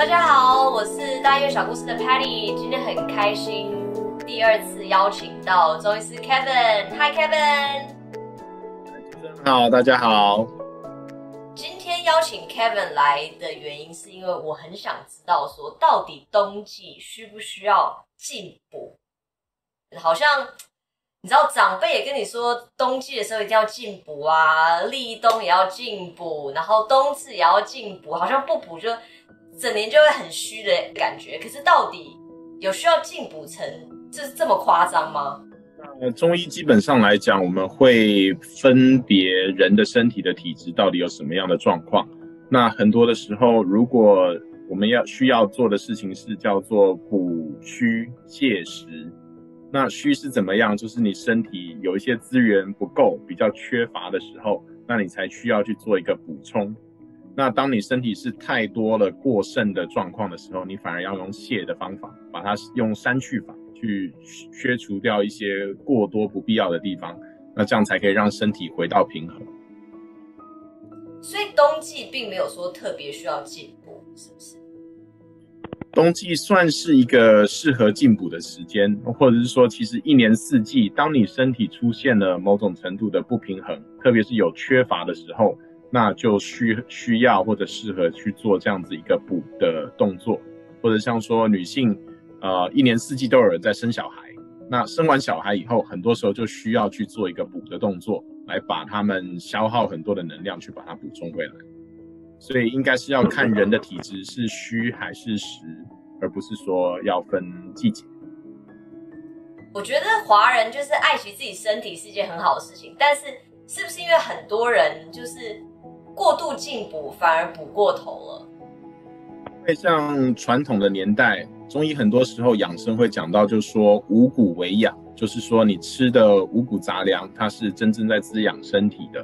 大家好，我是大约小故事的 Patty，今天很开心，第二次邀请到中医师 Kevin，Hi Kevin，好，大家好。今天邀请 Kevin 来的原因是因为我很想知道说，到底冬季需不需要进补？好像你知道长辈也跟你说，冬季的时候一定要进补啊，立冬也要进补，然后冬至也要进补，好像不补就。整年就会很虚的感觉，可是到底有需要进补成就是这么夸张吗？呃，中医基本上来讲，我们会分别人的身体的体质到底有什么样的状况。那很多的时候，如果我们要需要做的事情是叫做补虚泻实。那虚是怎么样？就是你身体有一些资源不够、比较缺乏的时候，那你才需要去做一个补充。那当你身体是太多了过剩的状况的时候，你反而要用泻的方法，把它用删去法去削除掉一些过多不必要的地方，那这样才可以让身体回到平衡。所以冬季并没有说特别需要进补，是不是？冬季算是一个适合进补的时间，或者是说，其实一年四季，当你身体出现了某种程度的不平衡，特别是有缺乏的时候。那就需需要或者适合去做这样子一个补的动作，或者像说女性，呃，一年四季都有人在生小孩，那生完小孩以后，很多时候就需要去做一个补的动作，来把他们消耗很多的能量去把它补充回来。所以应该是要看人的体质是虚还是实，而不是说要分季节。我觉得华人就是爱惜自己身体是一件很好的事情，但是是不是因为很多人就是？过度进补反而补过头了。因为像传统的年代，中医很多时候养生会讲到，就是说五谷为养，就是说你吃的五谷杂粮，它是真正在滋养身体的。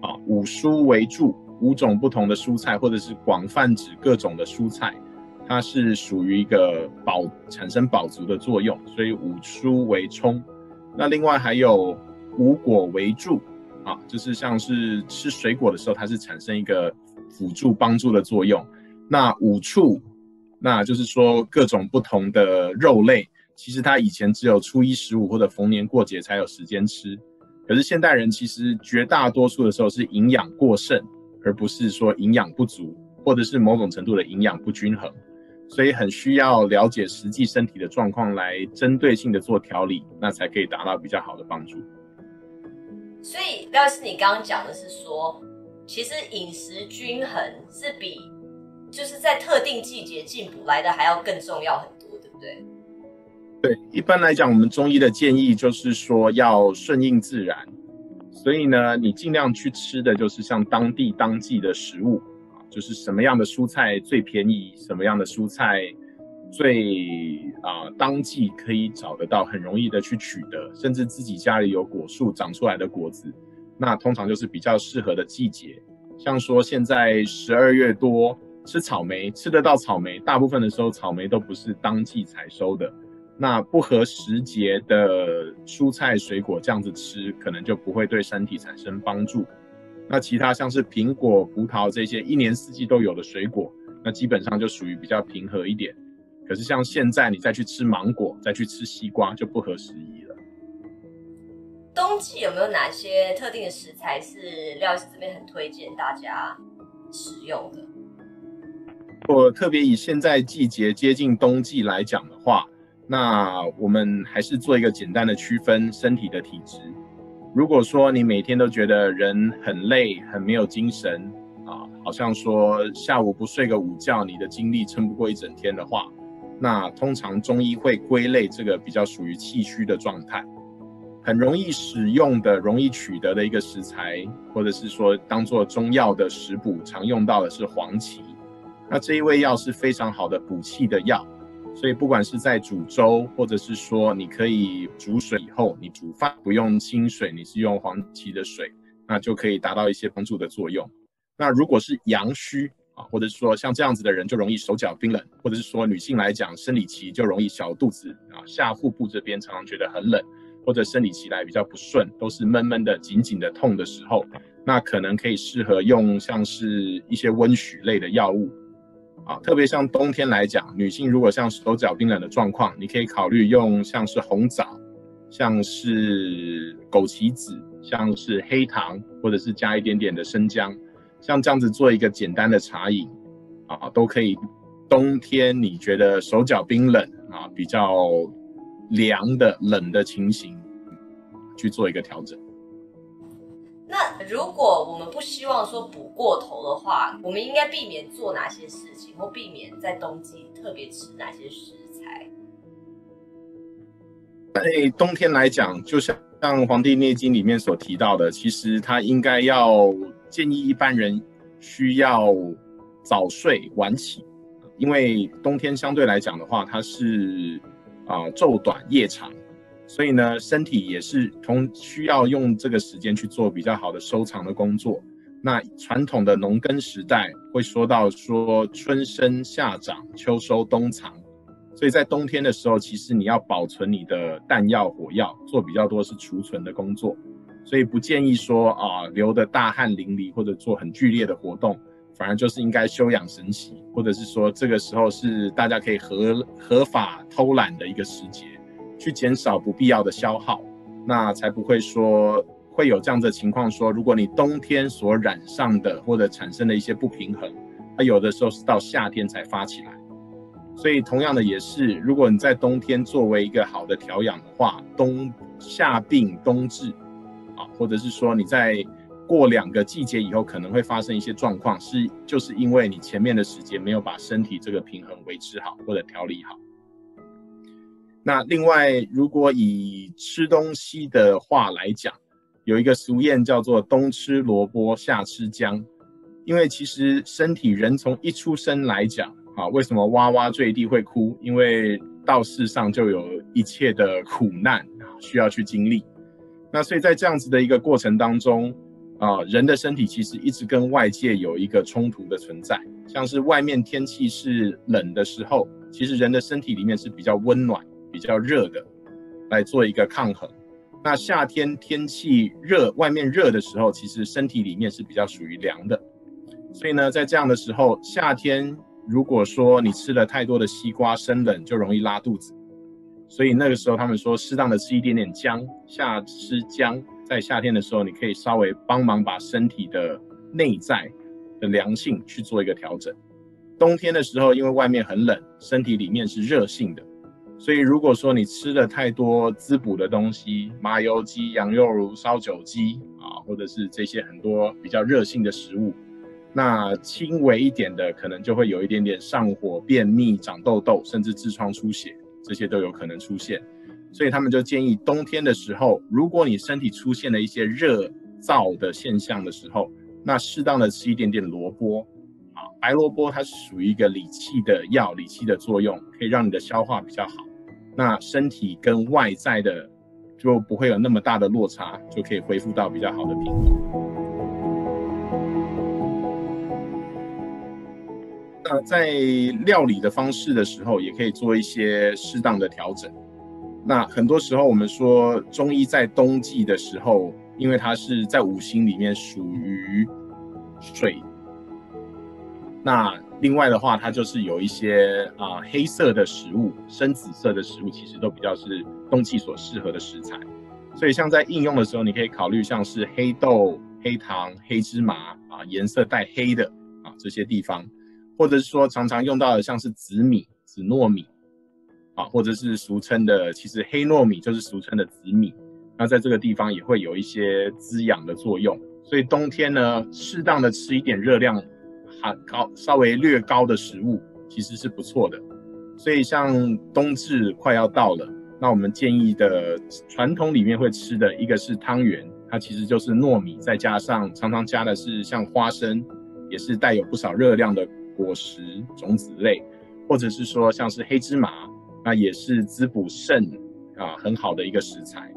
啊，五蔬为助，五种不同的蔬菜，或者是广泛指各种的蔬菜，它是属于一个饱产生饱足的作用，所以五蔬为充。那另外还有五果为助。啊，就是像是吃水果的时候，它是产生一个辅助帮助的作用。那五畜，那就是说各种不同的肉类，其实它以前只有初一十五或者逢年过节才有时间吃。可是现代人其实绝大多数的时候是营养过剩，而不是说营养不足，或者是某种程度的营养不均衡。所以很需要了解实际身体的状况，来针对性的做调理，那才可以达到比较好的帮助。所以廖医师，你刚刚讲的是说，其实饮食均衡是比就是在特定季节进补来的还要更重要很多，对不对？对，一般来讲，我们中医的建议就是说要顺应自然，所以呢，你尽量去吃的就是像当地当季的食物啊，就是什么样的蔬菜最便宜，什么样的蔬菜。最啊，当季可以找得到，很容易的去取得，甚至自己家里有果树长出来的果子，那通常就是比较适合的季节。像说现在十二月多吃草莓，吃得到草莓，大部分的时候草莓都不是当季采收的，那不合时节的蔬菜水果这样子吃，可能就不会对身体产生帮助。那其他像是苹果、葡萄这些一年四季都有的水果，那基本上就属于比较平和一点。可是像现在你再去吃芒果，再去吃西瓜就不合时宜了。冬季有没有哪些特定的食材是廖医师这边很推荐大家食用的？我特别以现在季节接近冬季来讲的话，那我们还是做一个简单的区分身体的体质。如果说你每天都觉得人很累、很没有精神啊，好像说下午不睡个午觉，你的精力撑不过一整天的话，那通常中医会归类这个比较属于气虚的状态，很容易使用的、容易取得的一个食材，或者是说当做中药的食补常用到的是黄芪。那这一味药是非常好的补气的药，所以不管是在煮粥，或者是说你可以煮水以后，你煮饭不用清水，你是用黄芪的水，那就可以达到一些帮助的作用。那如果是阳虚，啊，或者是说像这样子的人就容易手脚冰冷，或者是说女性来讲生理期就容易小肚子啊，下腹部这边常常觉得很冷，或者生理期来比较不顺，都是闷闷的、紧紧的痛的时候，那可能可以适合用像是一些温煦类的药物，啊，特别像冬天来讲，女性如果像手脚冰冷的状况，你可以考虑用像是红枣、像是枸杞子、像是黑糖，或者是加一点点的生姜，像这样子做一个简单的茶饮，啊，都可以。冬天你觉得手脚冰冷啊，比较凉的冷的情形，去做一个调整。那如果我们不希望说补过头的话，我们应该避免做哪些事情，或避免在冬季特别吃哪些食材？在冬天来讲，就像像《黄帝内经》里面所提到的，其实它应该要建议一般人需要早睡晚起。因为冬天相对来讲的话，它是啊昼短夜长，所以呢身体也是同需要用这个时间去做比较好的收藏的工作。那传统的农耕时代会说到说春生夏长秋收冬藏，所以在冬天的时候，其实你要保存你的弹药火药，做比较多是储存的工作，所以不建议说啊流的大汗淋漓或者做很剧烈的活动。反而就是应该休养生息，或者是说这个时候是大家可以合合法偷懒的一个时节，去减少不必要的消耗，那才不会说会有这样的情况。说如果你冬天所染上的或者产生的一些不平衡，它有的时候是到夏天才发起来。所以同样的也是，如果你在冬天作为一个好的调养的话，冬夏病冬治，啊，或者是说你在。过两个季节以后，可能会发生一些状况，是就是因为你前面的时间没有把身体这个平衡维持好或者调理好。那另外，如果以吃东西的话来讲，有一个俗谚叫做“冬吃萝卜，夏吃姜”，因为其实身体人从一出生来讲，啊，为什么哇哇坠地会哭？因为到世上就有一切的苦难需要去经历。那所以在这样子的一个过程当中，啊，人的身体其实一直跟外界有一个冲突的存在，像是外面天气是冷的时候，其实人的身体里面是比较温暖、比较热的，来做一个抗衡。那夏天天气热，外面热的时候，其实身体里面是比较属于凉的。所以呢，在这样的时候，夏天如果说你吃了太多的西瓜生冷，就容易拉肚子。所以那个时候他们说，适当的吃一点点姜，夏吃姜。在夏天的时候，你可以稍微帮忙把身体的内在的凉性去做一个调整。冬天的时候，因为外面很冷，身体里面是热性的，所以如果说你吃了太多滋补的东西，麻油鸡、羊肉炉、烧酒鸡啊，或者是这些很多比较热性的食物，那轻微一点的可能就会有一点点上火、便秘、长痘痘，甚至痔疮出血，这些都有可能出现。所以他们就建议，冬天的时候，如果你身体出现了一些热燥的现象的时候，那适当的吃一点点萝卜，啊，白萝卜它是属于一个理气的药，理气的作用可以让你的消化比较好，那身体跟外在的就不会有那么大的落差，就可以恢复到比较好的平衡。那在料理的方式的时候，也可以做一些适当的调整。那很多时候，我们说中医在冬季的时候，因为它是在五行里面属于水。那另外的话，它就是有一些啊黑色的食物、深紫色的食物，其实都比较是冬季所适合的食材。所以像在应用的时候，你可以考虑像是黑豆、黑糖、黑芝麻啊，颜色带黑的啊这些地方，或者是说常常用到的像是紫米、紫糯米。啊，或者是俗称的，其实黑糯米就是俗称的紫米，那在这个地方也会有一些滋养的作用。所以冬天呢，适当的吃一点热量含高、稍微略高的食物，其实是不错的。所以像冬至快要到了，那我们建议的传统里面会吃的一个是汤圆，它其实就是糯米，再加上常常加的是像花生，也是带有不少热量的果实种子类，或者是说像是黑芝麻。那也是滋补肾啊很好的一个食材，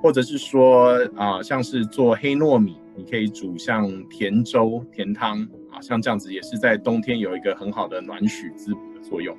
或者是说啊，像是做黑糯米，你可以煮像甜粥、甜汤啊，像这样子也是在冬天有一个很好的暖煦滋补的作用。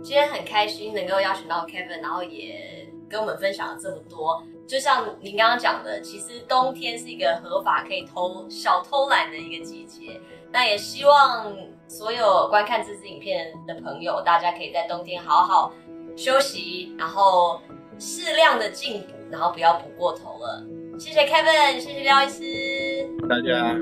今天很开心能够邀请到 Kevin，然后也跟我们分享了这么多。就像您刚刚讲的，其实冬天是一个合法可以偷小偷懒的一个季节。那也希望所有观看这支影片的朋友，大家可以在冬天好好休息，然后适量的进补，然后不要补过头了。谢谢 Kevin，谢谢廖医师，大家。